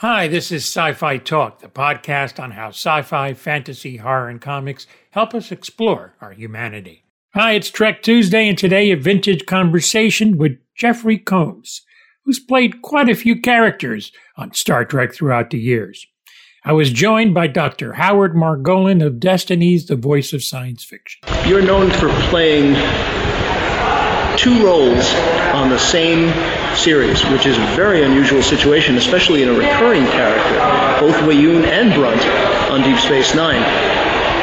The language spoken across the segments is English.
Hi, this is Sci Fi Talk, the podcast on how sci fi, fantasy, horror, and comics help us explore our humanity. Hi, it's Trek Tuesday, and today a vintage conversation with Jeffrey Combs, who's played quite a few characters on Star Trek throughout the years. I was joined by Dr. Howard Margolin of Destinies, the voice of science fiction. You're known for playing two roles on the same series, which is a very unusual situation, especially in a recurring character, both Weyoun and Brunt on Deep Space Nine.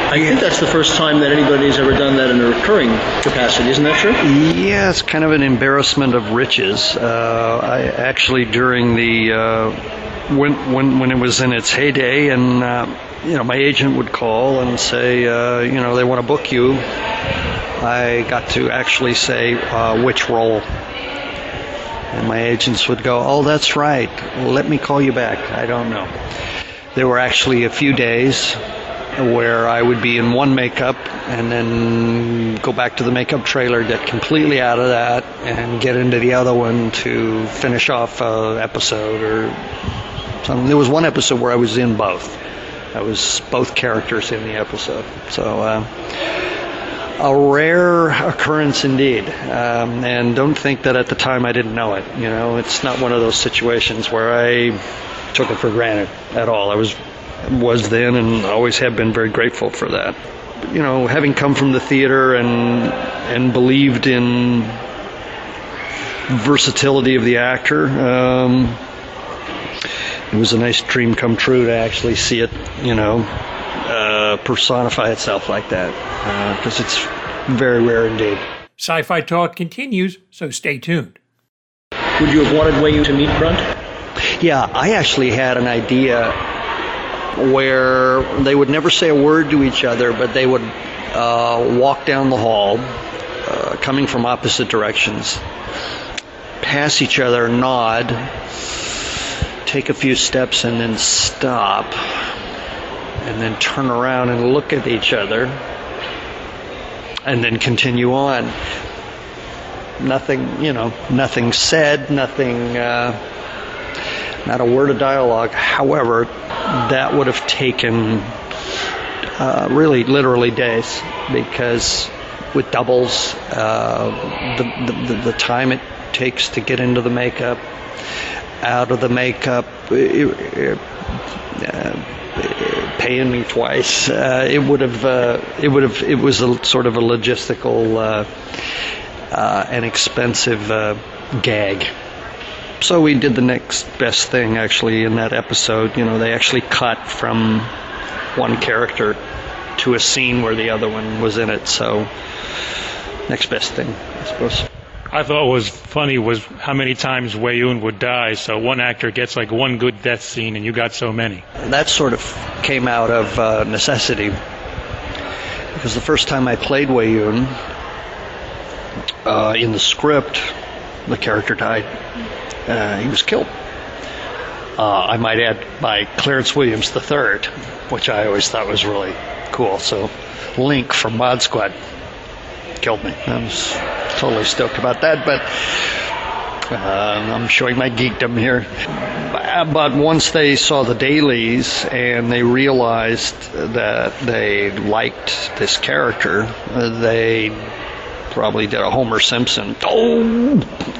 I think that's the first time that anybody's ever done that in a recurring capacity, isn't that true? Yeah, it's kind of an embarrassment of riches. Uh, I actually during the uh, when when when it was in its heyday, and uh, you know my agent would call and say, uh, you know, they want to book you. I got to actually say uh, which role. And my agents would go, Oh, that's right. Let me call you back. I don't know. There were actually a few days where I would be in one makeup and then go back to the makeup trailer, get completely out of that, and get into the other one to finish off an episode or something. There was one episode where I was in both. I was both characters in the episode. So, uh, a rare occurrence indeed. Um, and don't think that at the time I didn't know it. You know, it's not one of those situations where I took it for granted at all. I was was then and always have been very grateful for that. You know, having come from the theater and and believed in versatility of the actor. Um, it was a nice dream come true to actually see it, you know, uh, personify itself like that because uh, it's very rare indeed. Sci Fi Talk continues, so stay tuned. Would you have wanted Weyoun to meet Brunt? Yeah, I actually had an idea where they would never say a word to each other, but they would uh, walk down the hall, uh, coming from opposite directions, pass each other, nod, take a few steps, and then stop and then turn around and look at each other and then continue on. Nothing, you know, nothing said, nothing, uh, not a word of dialogue. However, that would have taken uh, really literally days because with doubles, uh, the, the, the time it takes to get into the makeup, out of the makeup, it, it, uh, paying me twice. Uh, it would have. Uh, it would have. It was a sort of a logistical uh, uh, and expensive uh, gag. So we did the next best thing actually in that episode. You know, they actually cut from one character to a scene where the other one was in it. So next best thing, I suppose. I thought was funny was how many times Weyoun would die. So one actor gets like one good death scene, and you got so many. That sort of came out of uh, necessity because the first time I played Weyoun uh, in the script, the character died. Uh, he was killed. Uh, I might add by Clarence Williams III, which I always thought was really cool. So Link from Mod Squad killed me. I was totally stoked about that, but uh, I'm showing my geekdom here. But once they saw the dailies and they realized that they liked this character, they probably did a Homer Simpson. Oh,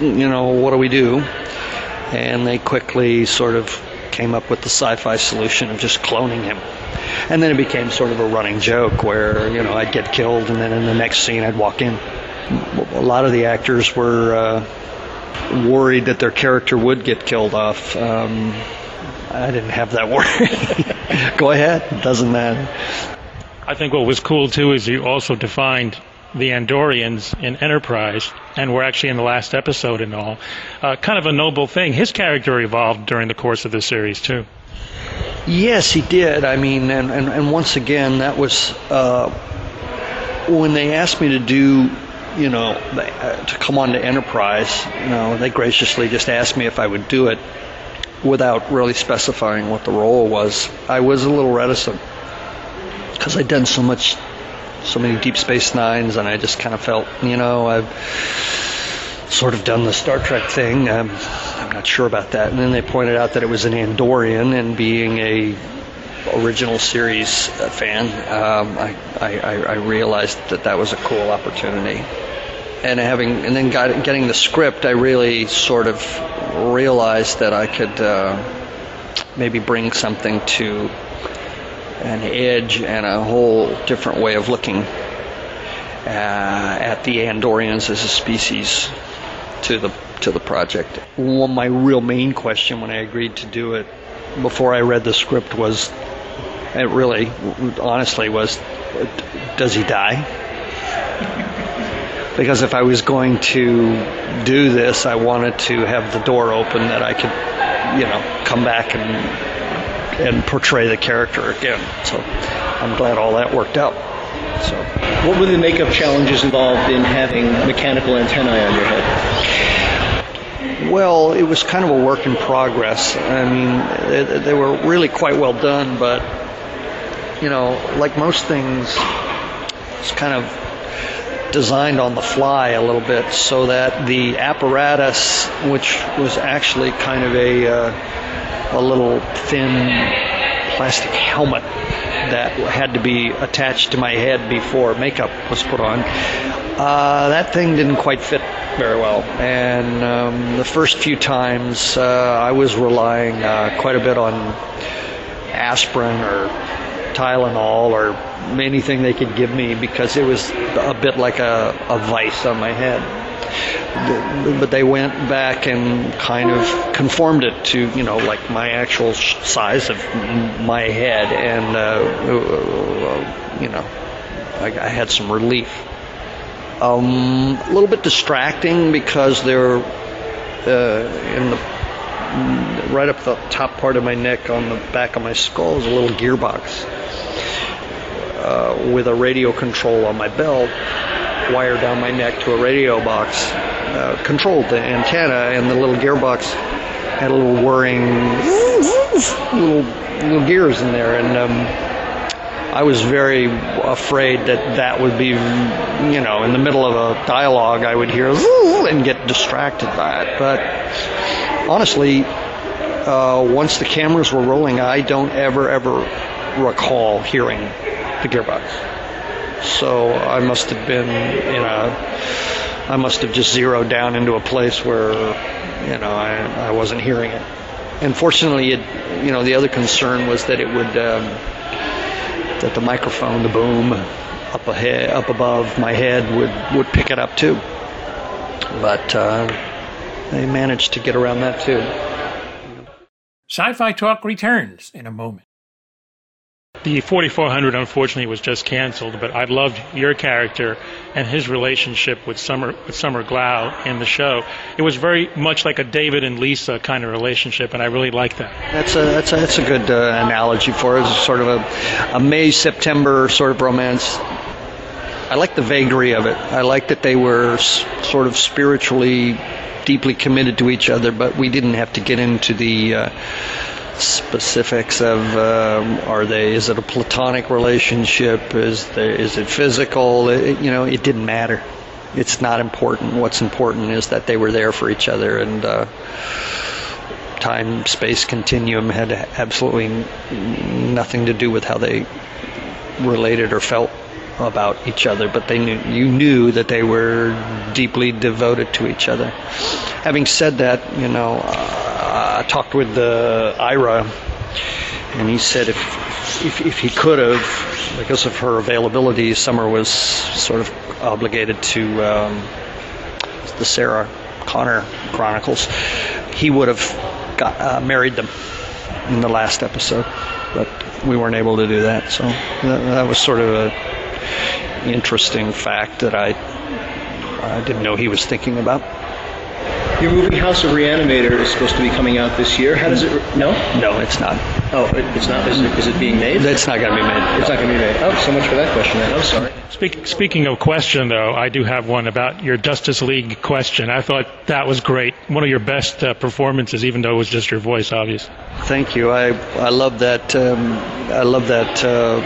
you know, what do we do? And they quickly sort of came up with the sci-fi solution of just cloning him. And then it became sort of a running joke where, you know, I'd get killed and then in the next scene I'd walk in. A lot of the actors were uh, worried that their character would get killed off. Um, I didn't have that worry. Go ahead, it doesn't matter. I think what was cool too is you also defined the Andorians in Enterprise, and we're actually in the last episode and all. Uh, kind of a noble thing. His character evolved during the course of the series too. Yes, he did. I mean, and, and, and once again, that was uh, when they asked me to do, you know, uh, to come on to Enterprise. You know, they graciously just asked me if I would do it without really specifying what the role was. I was a little reticent because I'd done so much, so many Deep Space Nines, and I just kind of felt, you know, I've sort of done the Star Trek thing. Um, I'm not sure about that. And then they pointed out that it was an Andorian, and being a original series fan, um, I, I, I realized that that was a cool opportunity. And having and then got, getting the script, I really sort of realized that I could uh, maybe bring something to an edge and a whole different way of looking uh, at the Andorians as a species to the to the project. Well, my real main question when I agreed to do it before I read the script was, it really, honestly, was, does he die? Because if I was going to do this, I wanted to have the door open that I could, you know, come back and and portray the character again. So I'm glad all that worked out. So, what were the makeup challenges involved in having mechanical antennae on your head? Well, it was kind of a work in progress. I mean, they, they were really quite well done, but you know, like most things, it's kind of designed on the fly a little bit so that the apparatus, which was actually kind of a uh, a little thin plastic helmet that had to be attached to my head before makeup was put on. Uh, that thing didn't quite fit very well, and um, the first few times uh, I was relying uh, quite a bit on aspirin or Tylenol or anything they could give me because it was a bit like a, a vice on my head. But they went back and kind of conformed it to you know like my actual size of my head and uh, uh, you know I, I, had some relief. Um, a little bit distracting because they're uh, in the right up the top part of my neck on the back of my skull is a little gearbox uh, with a radio control on my belt wired down my neck to a radio box uh, controlled the antenna, and the little gearbox had a little whirring, little little gears in there, and um, I was very afraid that that would be, you know, in the middle of a dialogue, I would hear and get distracted by it. But honestly, uh, once the cameras were rolling, I don't ever ever recall hearing the gearbox. So I must have been in a, I must have just zeroed down into a place where, you know, I, I wasn't hearing it. And fortunately, it, you know, the other concern was that it would, um, that the microphone, the boom up ahead, up above my head would, would pick it up too. But uh, they managed to get around that too. Sci Fi Talk returns in a moment. The 4400 unfortunately was just canceled, but I loved your character and his relationship with Summer with Summer Glau in the show. It was very much like a David and Lisa kind of relationship, and I really liked that. That's a that's a, that's a good uh, analogy for it. It's sort of a, a May September sort of romance. I like the vagary of it. I like that they were s- sort of spiritually deeply committed to each other, but we didn't have to get into the uh, specifics of um, are they is it a platonic relationship? Is there is it physical? It, you know it didn't matter. It's not important. What's important is that they were there for each other and uh, time space continuum had absolutely nothing to do with how they related or felt about each other, but they knew you knew that they were deeply devoted to each other. Having said that, you know, uh, I talked with uh, Ira, and he said if if, if he could have, because of her availability, Summer was sort of obligated to um, the Sarah Connor Chronicles. He would have got, uh, married them in the last episode, but we weren't able to do that. So that, that was sort of a interesting fact that I I didn't know he was thinking about. Your movie House of Reanimator is supposed to be coming out this year. How does it? No, no, it's not. Oh, it's not. Is it, is it being made? It's not going to be made. It's not going to be made. Oh, so much for that question. Then. I'm sorry. Speak, speaking of question, though, I do have one about your Justice League question. I thought that was great. One of your best uh, performances, even though it was just your voice, obviously. Thank you. I I love that. Um, I love that. Uh,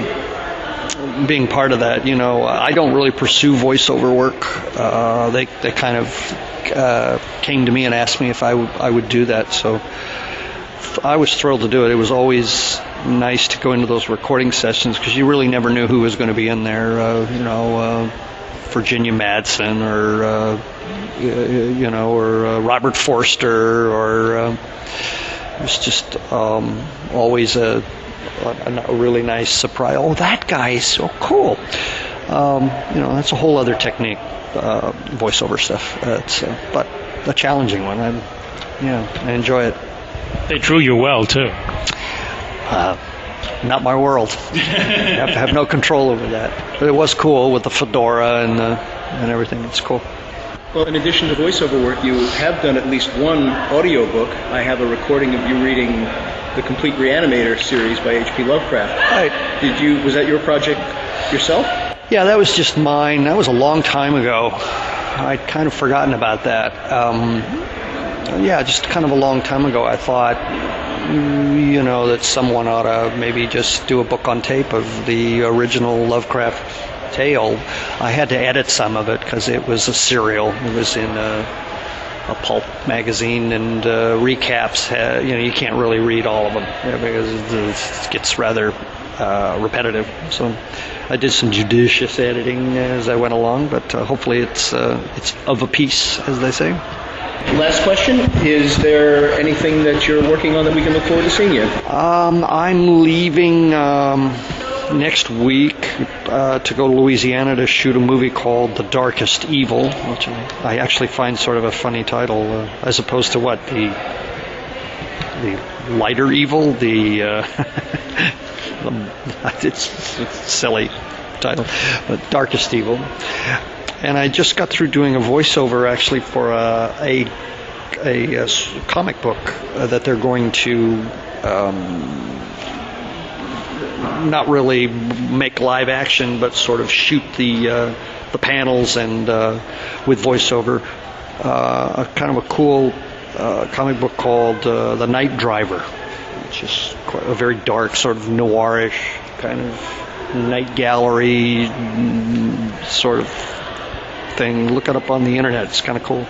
being part of that. You know, I don't really pursue voiceover work. Uh, they they kind of uh, came to me and asked me if I, w- I would do that. So I was thrilled to do it. It was always nice to go into those recording sessions because you really never knew who was going to be in there. Uh, you know, uh, Virginia Madsen or uh, you know, or uh, Robert Forster, or uh, it was just um, always a, a, a, really nice surprise. Oh, that guy is so cool. Um, you know, that's a whole other technique, uh, voiceover stuff. It's, uh, but a challenging one. I, yeah, I enjoy it. They drew you well too. Uh, not my world. I have, have, no control over that. But it was cool with the fedora and uh, and everything. It's cool. Well, in addition to voiceover work, you have done at least one audiobook. I have a recording of you reading the complete Reanimator series by H.P. Lovecraft. Right. Did you? Was that your project yourself? Yeah, that was just mine. That was a long time ago. I'd kind of forgotten about that. Um, yeah, just kind of a long time ago. I thought, you know, that someone ought to maybe just do a book on tape of the original Lovecraft tale. I had to edit some of it because it was a serial. It was in a, a pulp magazine, and uh, recaps. Had, you know, you can't really read all of them because it gets rather uh, repetitive. So I did some judicious editing as I went along, but uh, hopefully it's uh, it's of a piece, as they say. Last question: Is there anything that you're working on that we can look forward to seeing you? Um, I'm leaving. Um, next week uh, to go to Louisiana to shoot a movie called The Darkest Evil, which I actually find sort of a funny title, uh, as opposed to what the the lighter evil, the, uh, it's, it's silly title, but Darkest Evil. And I just got through doing a voiceover actually for a a, a, a comic book uh, that they're going to. Um, not really make live action, but sort of shoot the uh, the panels and uh, with voiceover. Uh, a kind of a cool uh, comic book called uh, The Night Driver, which is a very dark, sort of noirish kind of night gallery sort of thing. Look it up on the internet; it's kind of cool.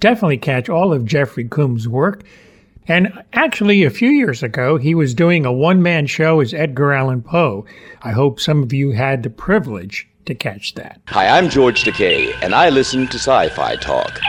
Definitely catch all of Jeffrey Combs' work. And actually, a few years ago, he was doing a one man show as Edgar Allan Poe. I hope some of you had the privilege to catch that. Hi, I'm George Takei, and I listen to Sci Fi Talk.